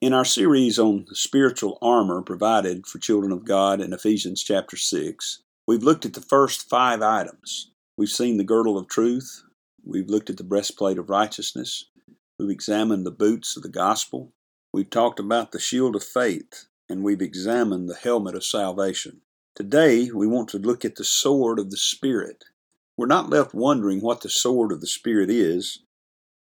In our series on spiritual armor provided for children of God in Ephesians chapter 6, we've looked at the first five items. We've seen the girdle of truth, we've looked at the breastplate of righteousness, we've examined the boots of the gospel, we've talked about the shield of faith, and we've examined the helmet of salvation. Today, we want to look at the sword of the Spirit. We're not left wondering what the sword of the Spirit is.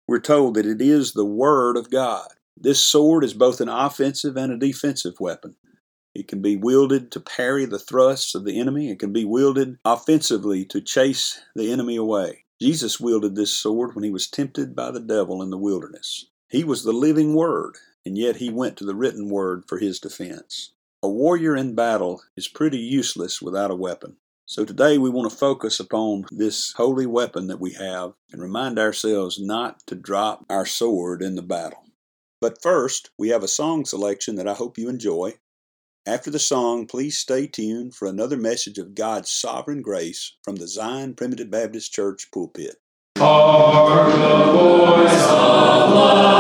We're told that it is the Word of God. This sword is both an offensive and a defensive weapon. It can be wielded to parry the thrusts of the enemy. It can be wielded offensively to chase the enemy away. Jesus wielded this sword when he was tempted by the devil in the wilderness. He was the living word, and yet he went to the written word for his defense. A warrior in battle is pretty useless without a weapon. So today we want to focus upon this holy weapon that we have and remind ourselves not to drop our sword in the battle. But first, we have a song selection that I hope you enjoy. After the song, please stay tuned for another message of God's sovereign grace from the Zion Primitive Baptist Church pulpit. Hark the voice of love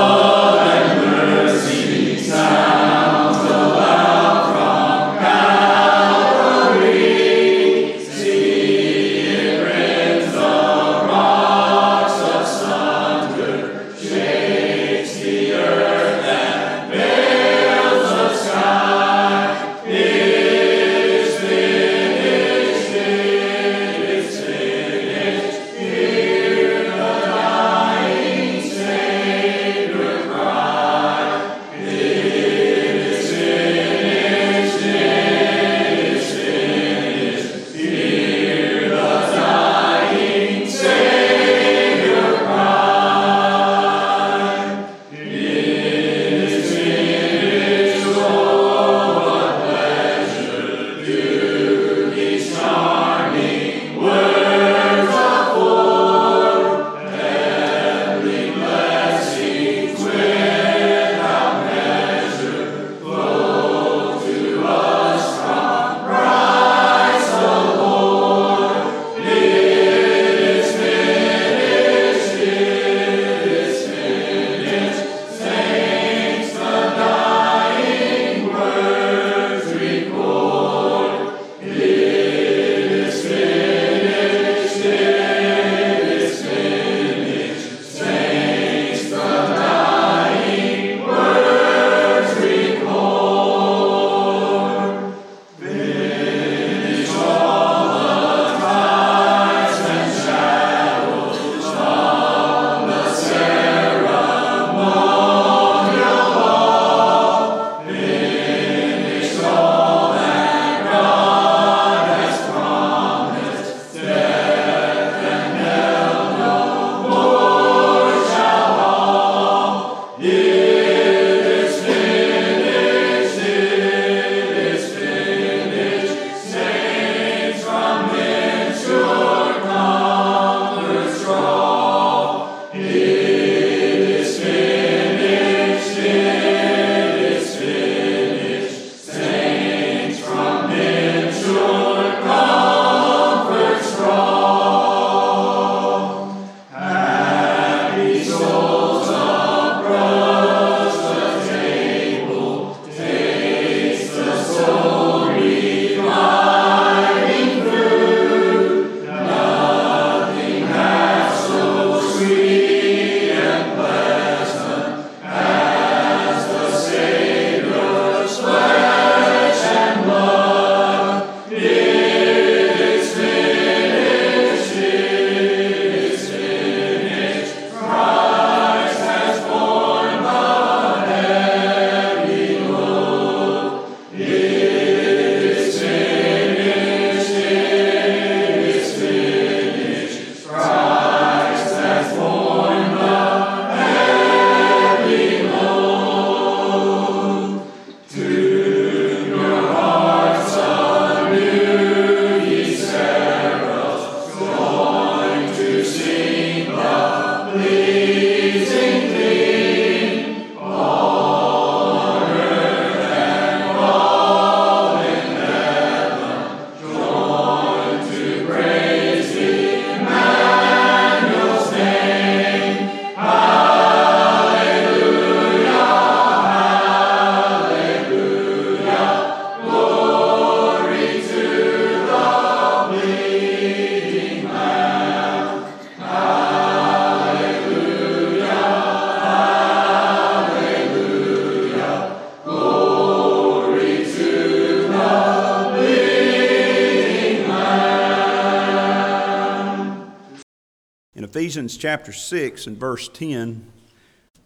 Ephesians chapter 6 and verse 10,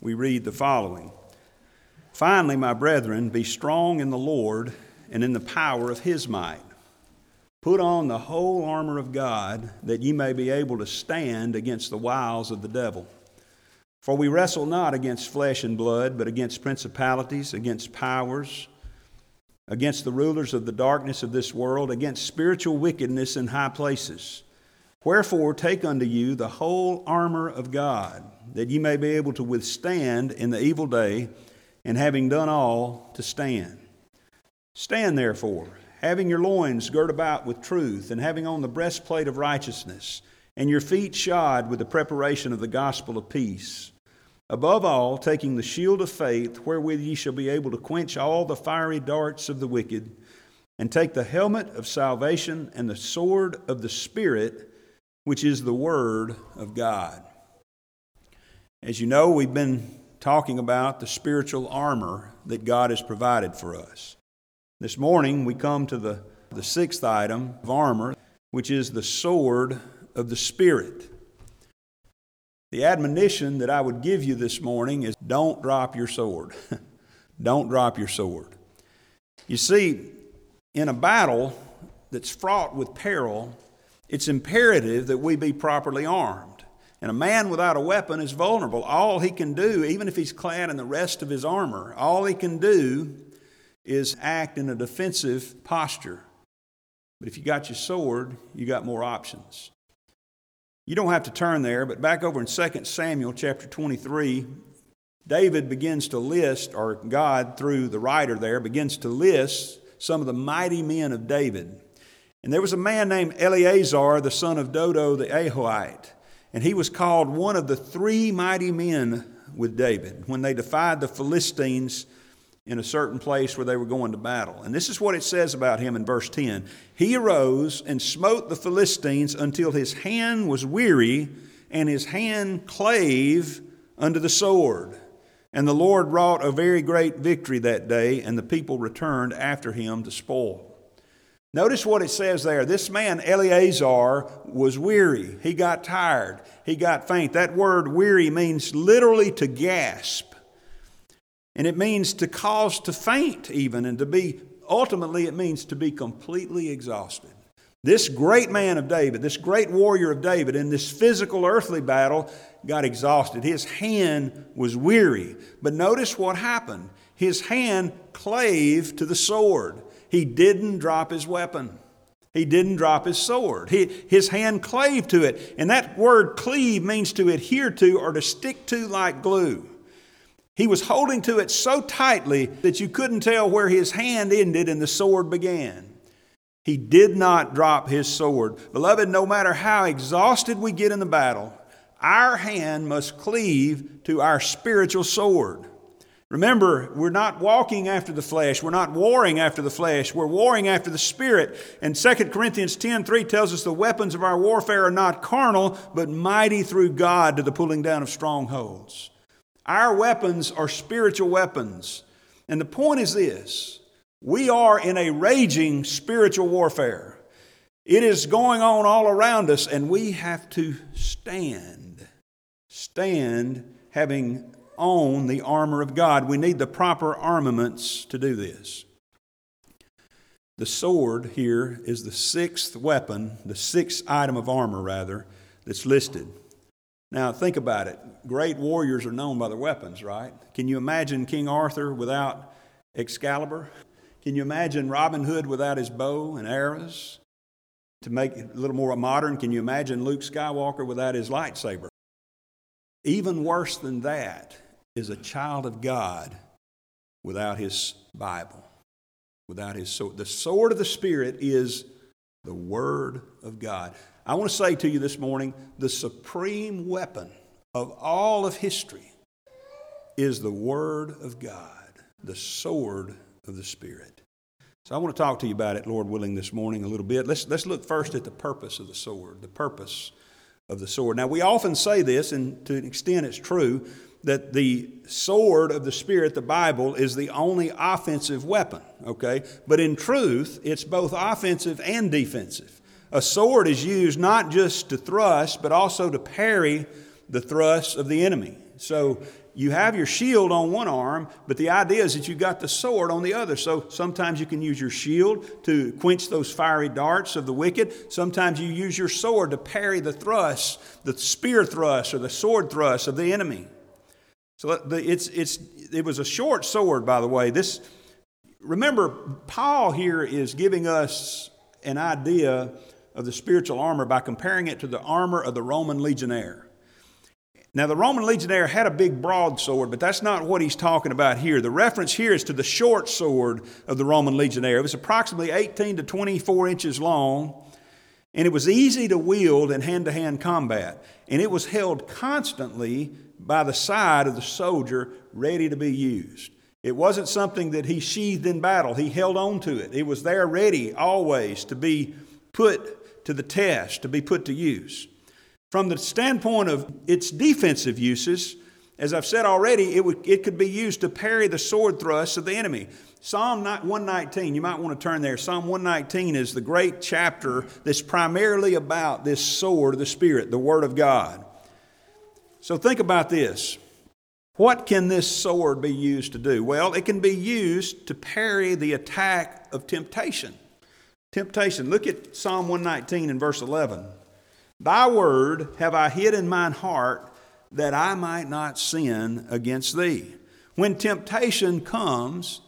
we read the following Finally, my brethren, be strong in the Lord and in the power of his might. Put on the whole armor of God, that ye may be able to stand against the wiles of the devil. For we wrestle not against flesh and blood, but against principalities, against powers, against the rulers of the darkness of this world, against spiritual wickedness in high places. Wherefore, take unto you the whole armor of God, that ye may be able to withstand in the evil day, and having done all, to stand. Stand therefore, having your loins girt about with truth, and having on the breastplate of righteousness, and your feet shod with the preparation of the gospel of peace. Above all, taking the shield of faith, wherewith ye shall be able to quench all the fiery darts of the wicked, and take the helmet of salvation and the sword of the Spirit, which is the Word of God. As you know, we've been talking about the spiritual armor that God has provided for us. This morning, we come to the, the sixth item of armor, which is the sword of the Spirit. The admonition that I would give you this morning is don't drop your sword. don't drop your sword. You see, in a battle that's fraught with peril, it's imperative that we be properly armed. And a man without a weapon is vulnerable. All he can do, even if he's clad in the rest of his armor, all he can do is act in a defensive posture. But if you got your sword, you got more options. You don't have to turn there, but back over in 2 Samuel chapter 23, David begins to list, or God through the writer there begins to list some of the mighty men of David. And there was a man named Eleazar, the son of Dodo the Ahohite, and he was called one of the three mighty men with David when they defied the Philistines in a certain place where they were going to battle. And this is what it says about him in verse 10 He arose and smote the Philistines until his hand was weary, and his hand clave unto the sword. And the Lord wrought a very great victory that day, and the people returned after him to spoil. Notice what it says there. This man, Eleazar, was weary. He got tired. He got faint. That word weary means literally to gasp. And it means to cause to faint, even, and to be, ultimately, it means to be completely exhausted. This great man of David, this great warrior of David, in this physical earthly battle, got exhausted. His hand was weary. But notice what happened his hand clave to the sword. He didn't drop his weapon. He didn't drop his sword. He, his hand clave to it. And that word cleave means to adhere to or to stick to like glue. He was holding to it so tightly that you couldn't tell where his hand ended and the sword began. He did not drop his sword. Beloved, no matter how exhausted we get in the battle, our hand must cleave to our spiritual sword. Remember, we're not walking after the flesh. We're not warring after the flesh. We're warring after the Spirit. And 2 Corinthians 10 3 tells us the weapons of our warfare are not carnal, but mighty through God to the pulling down of strongholds. Our weapons are spiritual weapons. And the point is this we are in a raging spiritual warfare. It is going on all around us, and we have to stand. Stand having on the armor of God. We need the proper armaments to do this. The sword here is the sixth weapon, the sixth item of armor, rather, that's listed. Now, think about it. Great warriors are known by their weapons, right? Can you imagine King Arthur without Excalibur? Can you imagine Robin Hood without his bow and arrows? To make it a little more modern, can you imagine Luke Skywalker without his lightsaber? Even worse than that is a child of God without his Bible, without his sword. The sword of the Spirit is the Word of God. I want to say to you this morning the supreme weapon of all of history is the Word of God, the sword of the Spirit. So I want to talk to you about it, Lord willing, this morning a little bit. Let's, let's look first at the purpose of the sword, the purpose of the sword. Now, we often say this, and to an extent it's true, that the sword of the Spirit, the Bible, is the only offensive weapon, okay? But in truth, it's both offensive and defensive. A sword is used not just to thrust, but also to parry the thrusts of the enemy. So you have your shield on one arm, but the idea is that you've got the sword on the other. So sometimes you can use your shield to quench those fiery darts of the wicked. Sometimes you use your sword to parry the thrusts, the spear thrusts or the sword thrusts of the enemy. So uh, it's, it's, it was a short sword, by the way. This, remember, Paul here is giving us an idea of the spiritual armor by comparing it to the armor of the Roman legionnaire. Now, the Roman legionnaire had a big broadsword, but that's not what he's talking about here. The reference here is to the short sword of the Roman legionnaire. It was approximately 18 to 24 inches long, and it was easy to wield in hand to hand combat. And it was held constantly by the side of the soldier, ready to be used. It wasn't something that he sheathed in battle, he held on to it. It was there ready always to be put to the test, to be put to use. From the standpoint of its defensive uses, as I've said already, it, would, it could be used to parry the sword thrusts of the enemy. Psalm 119, you might want to turn there. Psalm 119 is the great chapter that's primarily about this sword of the Spirit, the Word of God. So think about this. What can this sword be used to do? Well, it can be used to parry the attack of temptation. Temptation. Look at Psalm 119 and verse 11. Thy word have I hid in mine heart that I might not sin against thee. When temptation comes,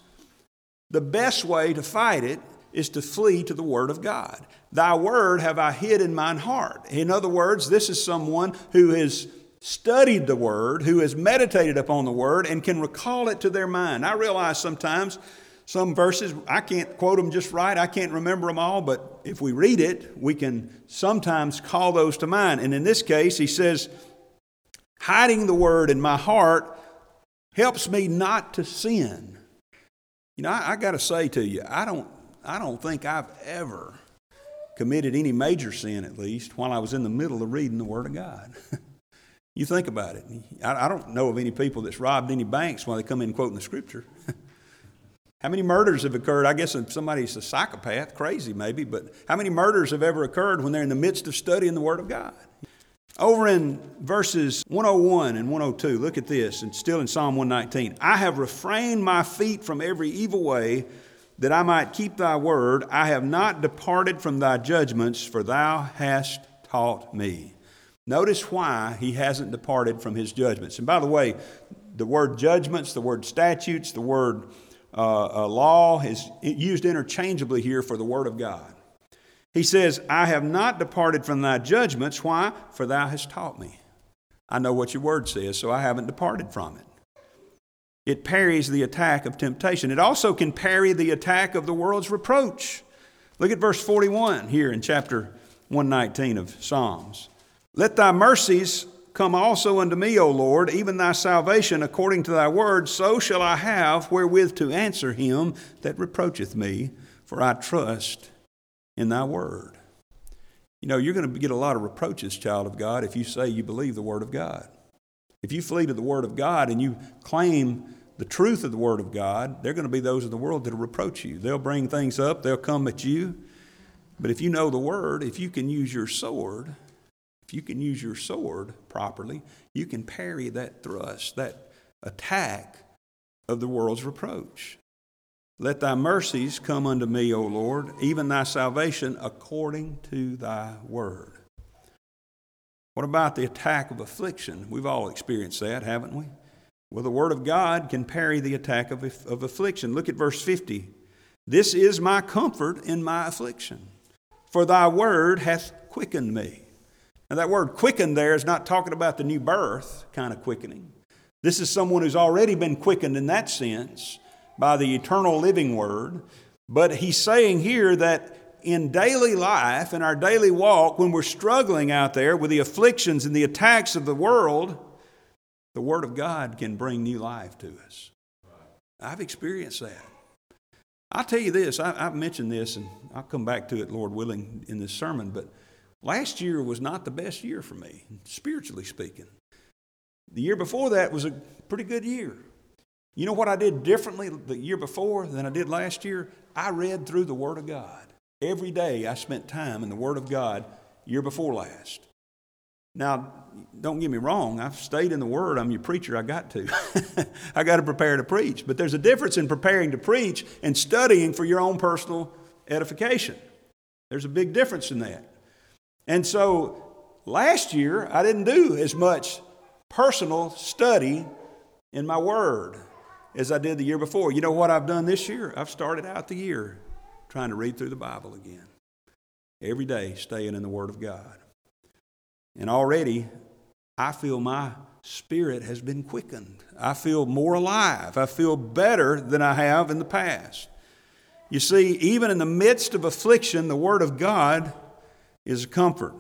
the best way to fight it is to flee to the Word of God. Thy word have I hid in mine heart. In other words, this is someone who has studied the Word, who has meditated upon the Word, and can recall it to their mind. I realize sometimes some verses, I can't quote them just right, I can't remember them all, but if we read it, we can sometimes call those to mind. And in this case, he says, hiding the word in my heart helps me not to sin. You know, I, I got to say to you, I don't, I don't think I've ever committed any major sin, at least, while I was in the middle of reading the Word of God. you think about it. I, I don't know of any people that's robbed any banks while they come in quoting the Scripture. How many murders have occurred? I guess if somebody's a psychopath, crazy maybe, but how many murders have ever occurred when they're in the midst of studying the Word of God? Over in verses 101 and 102, look at this, and still in Psalm 119. I have refrained my feet from every evil way that I might keep thy word. I have not departed from thy judgments, for thou hast taught me. Notice why he hasn't departed from his judgments. And by the way, the word judgments, the word statutes, the word uh, law is used interchangeably here for the Word of God. He says, I have not departed from thy judgments. Why? For thou hast taught me. I know what your word says, so I haven't departed from it. It parries the attack of temptation. It also can parry the attack of the world's reproach. Look at verse 41 here in chapter 119 of Psalms. Let thy mercies Come also unto me, O Lord, even thy salvation according to thy word, so shall I have wherewith to answer him that reproacheth me, for I trust in thy word. You know, you're going to get a lot of reproaches, child of God, if you say you believe the word of God. If you flee to the word of God and you claim the truth of the word of God, they're going to be those in the world that reproach you. They'll bring things up, they'll come at you. But if you know the word, if you can use your sword, you can use your sword properly, you can parry that thrust, that attack of the world's reproach. Let thy mercies come unto me, O Lord, even thy salvation according to thy word. What about the attack of affliction? We've all experienced that, haven't we? Well, the word of God can parry the attack of, of affliction. Look at verse 50. This is my comfort in my affliction, for thy word hath quickened me. Now, that word quicken there is not talking about the new birth kind of quickening. This is someone who's already been quickened in that sense by the eternal living word. But he's saying here that in daily life, in our daily walk, when we're struggling out there with the afflictions and the attacks of the world, the Word of God can bring new life to us. I've experienced that. I'll tell you this, I, have mentioned this, and I'll come back to it, Lord willing, in this sermon, but Last year was not the best year for me, spiritually speaking. The year before that was a pretty good year. You know what I did differently the year before than I did last year? I read through the Word of God. Every day I spent time in the Word of God year before last. Now, don't get me wrong, I've stayed in the Word. I'm your preacher, I got to. I got to prepare to preach. But there's a difference in preparing to preach and studying for your own personal edification. There's a big difference in that. And so last year, I didn't do as much personal study in my Word as I did the year before. You know what I've done this year? I've started out the year trying to read through the Bible again. Every day, staying in the Word of God. And already, I feel my spirit has been quickened. I feel more alive. I feel better than I have in the past. You see, even in the midst of affliction, the Word of God is a comfort.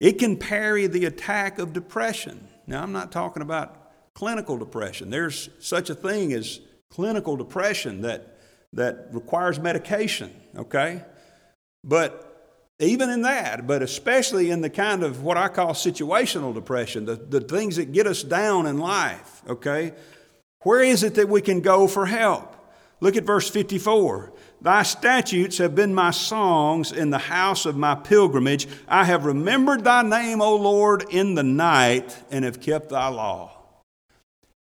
It can parry the attack of depression. Now, I'm not talking about clinical depression. There's such a thing as clinical depression that, that requires medication, okay? But even in that, but especially in the kind of what I call situational depression, the, the things that get us down in life, okay? Where is it that we can go for help? Look at verse 54. Thy statutes have been my songs in the house of my pilgrimage. I have remembered thy name, O Lord, in the night, and have kept thy law.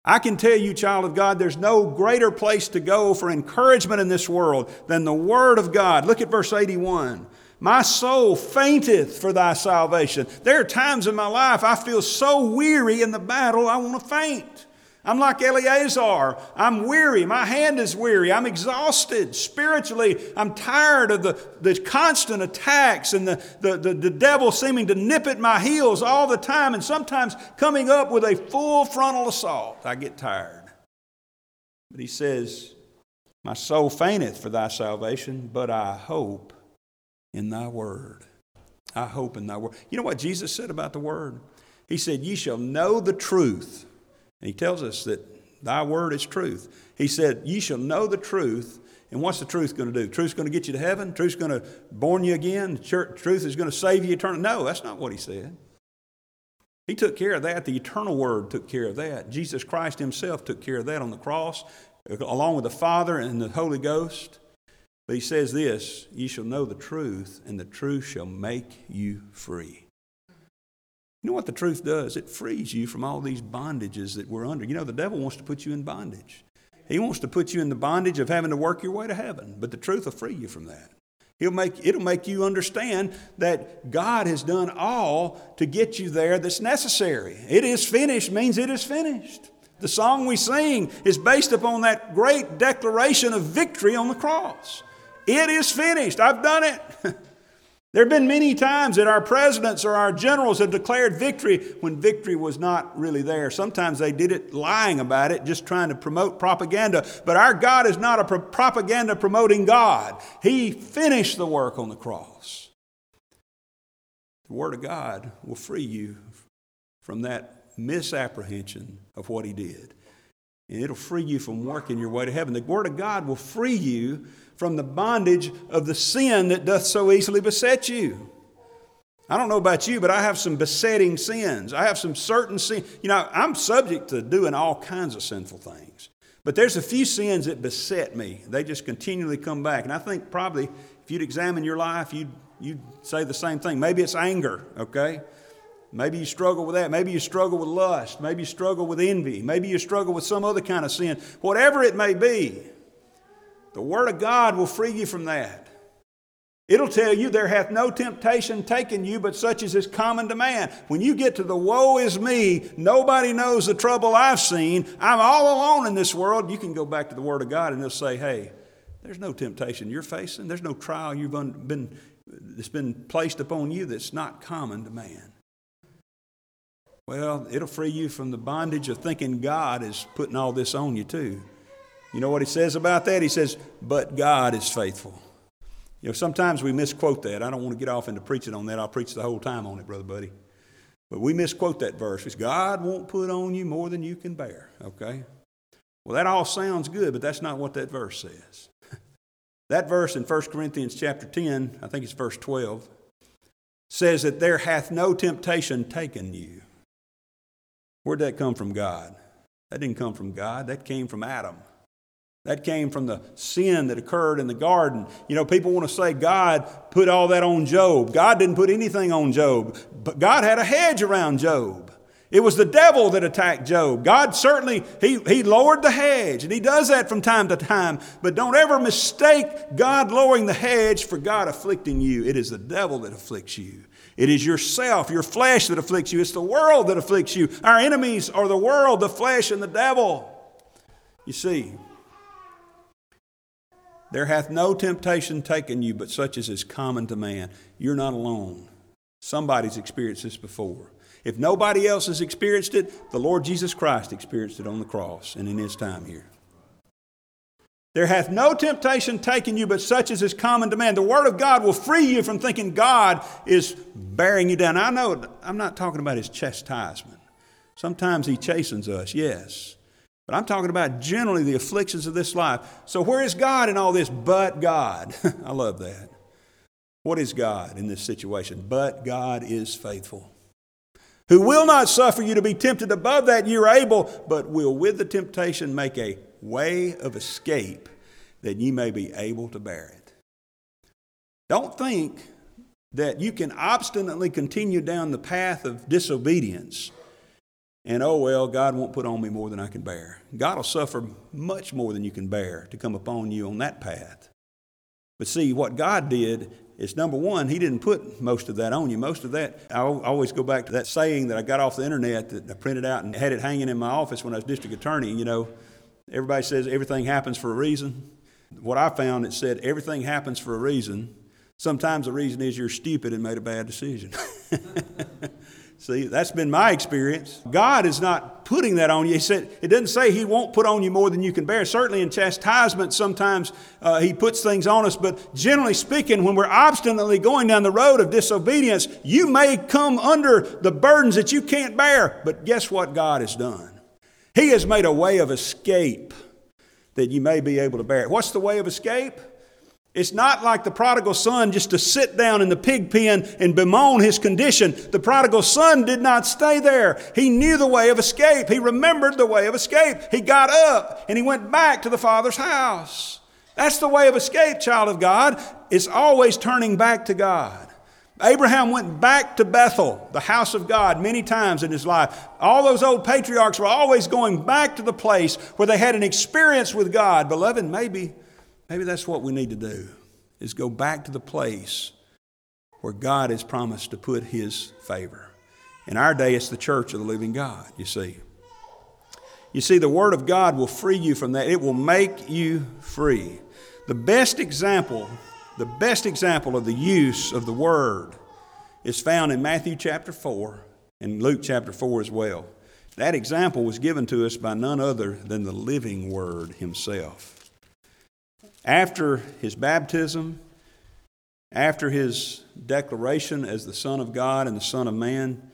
I can tell you, child of God, there's no greater place to go for encouragement in this world than the Word of God. Look at verse 81. My soul fainteth for thy salvation. There are times in my life I feel so weary in the battle, I want to faint. I'm like Eleazar. I'm weary. My hand is weary. I'm exhausted spiritually. I'm tired of the, the constant attacks and the, the, the, the devil seeming to nip at my heels all the time and sometimes coming up with a full frontal assault. I get tired. But he says, My soul fainteth for thy salvation, but I hope in thy word. I hope in thy word. You know what Jesus said about the word? He said, Ye shall know the truth. And he tells us that thy word is truth. He said, Ye shall know the truth. And what's the truth going to do? Truth's going to get you to heaven? Truth's going to born you again? Truth is going to save you eternally? No, that's not what he said. He took care of that. The eternal word took care of that. Jesus Christ himself took care of that on the cross, along with the Father and the Holy Ghost. But he says this Ye shall know the truth, and the truth shall make you free. You know what the truth does? It frees you from all these bondages that we're under. You know, the devil wants to put you in bondage. He wants to put you in the bondage of having to work your way to heaven, but the truth will free you from that. He'll make, it'll make you understand that God has done all to get you there that's necessary. It is finished means it is finished. The song we sing is based upon that great declaration of victory on the cross. It is finished. I've done it. there have been many times that our presidents or our generals have declared victory when victory was not really there. Sometimes they did it lying about it, just trying to promote propaganda. But our God is not a pro- propaganda promoting God. He finished the work on the cross. The Word of God will free you from that misapprehension of what He did. And it'll free you from working your way to heaven. The Word of God will free you from the bondage of the sin that doth so easily beset you. I don't know about you, but I have some besetting sins. I have some certain sins. You know, I'm subject to doing all kinds of sinful things. But there's a few sins that beset me. They just continually come back. And I think probably if you'd examine your life, you'd, you'd say the same thing. Maybe it's anger, okay? Maybe you struggle with that. Maybe you struggle with lust. Maybe you struggle with envy. Maybe you struggle with some other kind of sin. Whatever it may be, the Word of God will free you from that. It'll tell you, There hath no temptation taken you but such as is common to man. When you get to the woe is me, nobody knows the trouble I've seen, I'm all alone in this world, you can go back to the Word of God and it'll say, Hey, there's no temptation you're facing. There's no trial you've been, that's been placed upon you that's not common to man. Well, it'll free you from the bondage of thinking God is putting all this on you, too. You know what he says about that? He says, But God is faithful. You know, sometimes we misquote that. I don't want to get off into preaching on that. I'll preach the whole time on it, Brother Buddy. But we misquote that verse. It's God won't put on you more than you can bear, okay? Well, that all sounds good, but that's not what that verse says. that verse in 1 Corinthians chapter 10, I think it's verse 12, says that there hath no temptation taken you. Where'd that come from God? That didn't come from God, that came from Adam. That came from the sin that occurred in the garden. You know, people want to say God put all that on Job. God didn't put anything on Job, but God had a hedge around Job. It was the devil that attacked Job. God certainly, he, he lowered the hedge, and he does that from time to time. But don't ever mistake God lowering the hedge for God afflicting you. It is the devil that afflicts you. It is yourself, your flesh that afflicts you. It's the world that afflicts you. Our enemies are the world, the flesh, and the devil. You see, there hath no temptation taken you but such as is common to man. You're not alone. Somebody's experienced this before. If nobody else has experienced it, the Lord Jesus Christ experienced it on the cross and in his time here. There hath no temptation taken you but such as is common to man. The Word of God will free you from thinking God is bearing you down. I know I'm not talking about his chastisement. Sometimes he chastens us, yes. But I'm talking about generally the afflictions of this life. So, where is God in all this? But God. I love that. What is God in this situation? But God is faithful who will not suffer you to be tempted above that you're able, but will with the temptation make a way of escape that ye may be able to bear it. Don't think that you can obstinately continue down the path of disobedience and, oh, well, God won't put on me more than I can bear. God will suffer much more than you can bear to come upon you on that path. But see, what God did is number one, He didn't put most of that on you. Most of that, I always go back to that saying that I got off the internet that I printed out and had it hanging in my office when I was district attorney. You know, everybody says everything happens for a reason. What I found, it said everything happens for a reason. Sometimes the reason is you're stupid and made a bad decision. See, that's been my experience. God is not putting that on you. He said, it doesn't say He won't put on you more than you can bear. Certainly in chastisement, sometimes uh, He puts things on us, but generally speaking, when we're obstinately going down the road of disobedience, you may come under the burdens that you can't bear. But guess what God has done? He has made a way of escape that you may be able to bear it. What's the way of escape? It's not like the prodigal son just to sit down in the pig pen and bemoan his condition. The prodigal son did not stay there. He knew the way of escape. He remembered the way of escape. He got up and he went back to the father's house. That's the way of escape, child of God. It's always turning back to God. Abraham went back to Bethel, the house of God, many times in his life. All those old patriarchs were always going back to the place where they had an experience with God. Beloved, maybe Maybe that's what we need to do is go back to the place where God has promised to put his favor. In our day, it's the church of the living God, you see. You see, the Word of God will free you from that. It will make you free. The best example, the best example of the use of the Word is found in Matthew chapter 4 and Luke chapter 4 as well. That example was given to us by none other than the living Word Himself. After his baptism, after his declaration as the Son of God and the Son of Man,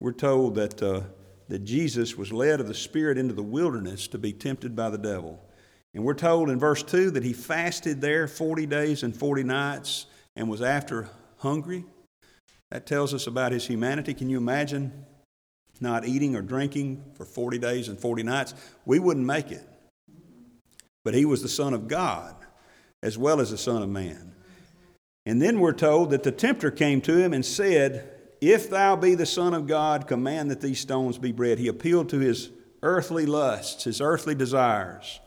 we're told that, uh, that Jesus was led of the Spirit into the wilderness to be tempted by the devil. And we're told in verse 2 that he fasted there 40 days and 40 nights and was after hungry. That tells us about his humanity. Can you imagine not eating or drinking for 40 days and 40 nights? We wouldn't make it. But he was the Son of God as well as the Son of Man. And then we're told that the tempter came to him and said, If thou be the Son of God, command that these stones be bread. He appealed to his earthly lusts, his earthly desires.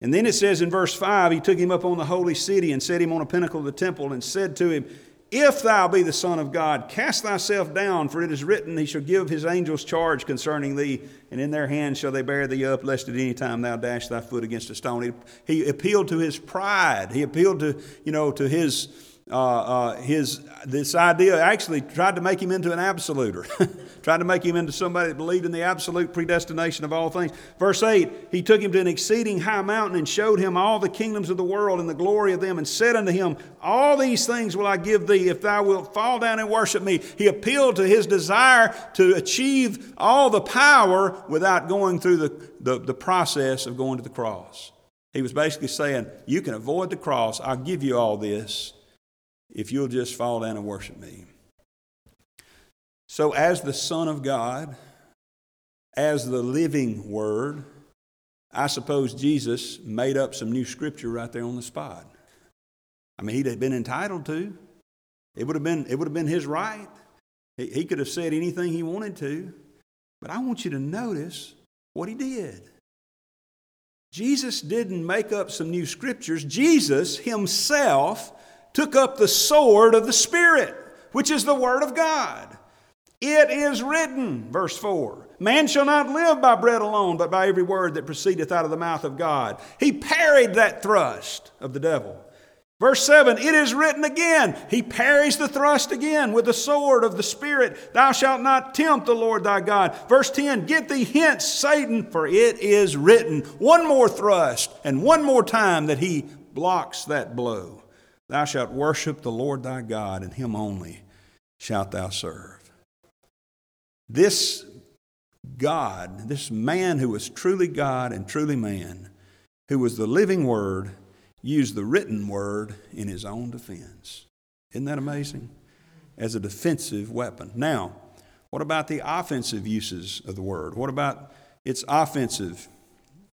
And then it says in verse 5 He took him up on the holy city and set him on a pinnacle of the temple and said to him, if thou be the Son of God, cast thyself down, for it is written, He shall give His angels charge concerning thee, and in their hands shall they bear thee up, lest at any time thou dash thy foot against a stone. He, he appealed to his pride. He appealed to, you know, to his uh, his this idea actually tried to make him into an absoluter, tried to make him into somebody that believed in the absolute predestination of all things. Verse 8 He took him to an exceeding high mountain and showed him all the kingdoms of the world and the glory of them, and said unto him, All these things will I give thee if thou wilt fall down and worship me. He appealed to his desire to achieve all the power without going through the, the, the process of going to the cross. He was basically saying, You can avoid the cross, I'll give you all this if you'll just fall down and worship me. So, as the Son of God, as the living Word, I suppose Jesus made up some new scripture right there on the spot. I mean, he'd have been entitled to. It would have been, it would have been his right. He, he could have said anything he wanted to. But I want you to notice what he did. Jesus didn't make up some new scriptures. Jesus himself took up the sword of the Spirit, which is the Word of God. It is written, verse 4 Man shall not live by bread alone, but by every word that proceedeth out of the mouth of God. He parried that thrust of the devil. Verse 7 It is written again. He parries the thrust again with the sword of the Spirit. Thou shalt not tempt the Lord thy God. Verse 10 Get thee hence, Satan, for it is written. One more thrust, and one more time that he blocks that blow. Thou shalt worship the Lord thy God, and him only shalt thou serve. This God, this man who was truly God and truly man, who was the living Word, used the written Word in his own defense. Isn't that amazing? As a defensive weapon. Now, what about the offensive uses of the Word? What about its offensive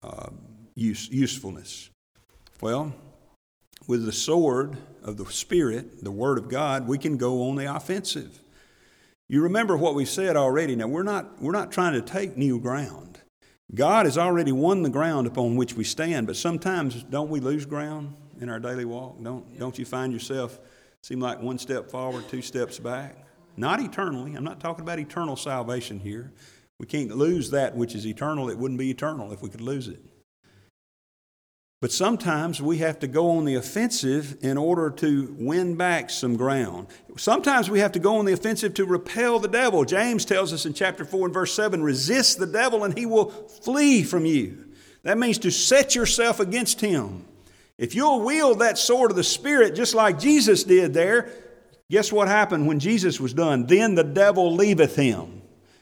uh, use, usefulness? Well, with the sword of the Spirit, the Word of God, we can go on the offensive. You remember what we said already. Now, we're not, we're not trying to take new ground. God has already won the ground upon which we stand, but sometimes don't we lose ground in our daily walk? Don't, don't you find yourself seem like one step forward, two steps back? Not eternally. I'm not talking about eternal salvation here. We can't lose that which is eternal. It wouldn't be eternal if we could lose it. But sometimes we have to go on the offensive in order to win back some ground. Sometimes we have to go on the offensive to repel the devil. James tells us in chapter 4 and verse 7 resist the devil and he will flee from you. That means to set yourself against him. If you'll wield that sword of the Spirit just like Jesus did there, guess what happened when Jesus was done? Then the devil leaveth him.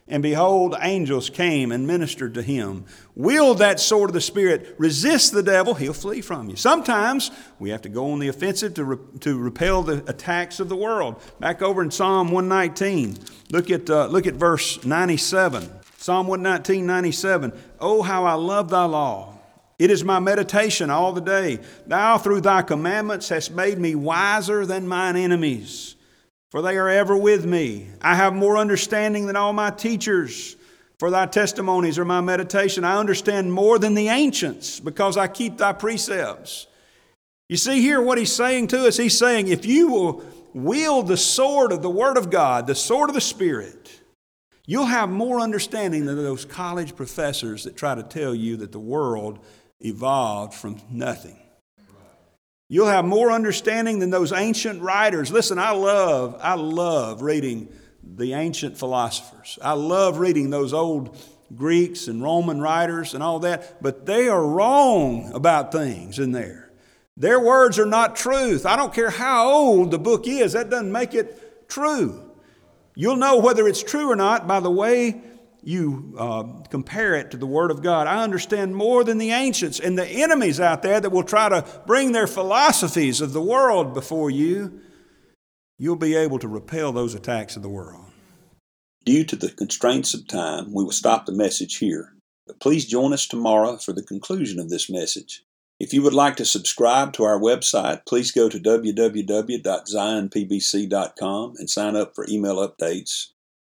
And behold, angels came and ministered to him. Wield that sword of the Spirit, resist the devil, he'll flee from you. Sometimes we have to go on the offensive to, re- to repel the attacks of the world. Back over in Psalm 119, look at, uh, look at verse 97. Psalm 119, 97. Oh, how I love thy law. It is my meditation all the day. Thou, through thy commandments, hast made me wiser than mine enemies for they are ever with me. I have more understanding than all my teachers, for thy testimonies are my meditation. I understand more than the ancients, because I keep thy precepts. You see here what he's saying to us? He's saying, if you will wield the sword of the Word of God, the sword of the Spirit, you'll have more understanding than those college professors that try to tell you that the world evolved from nothing. You'll have more understanding than those ancient writers. Listen, I love, I love reading the ancient philosophers. I love reading those old Greeks and Roman writers and all that, but they are wrong about things in there. Their words are not truth. I don't care how old the book is, that doesn't make it true. You'll know whether it's true or not by the way you uh, compare it to the Word of God. I understand more than the ancients and the enemies out there that will try to bring their philosophies of the world before you. You'll be able to repel those attacks of the world. Due to the constraints of time, we will stop the message here. But please join us tomorrow for the conclusion of this message. If you would like to subscribe to our website, please go to www.zionpbc.com and sign up for email updates.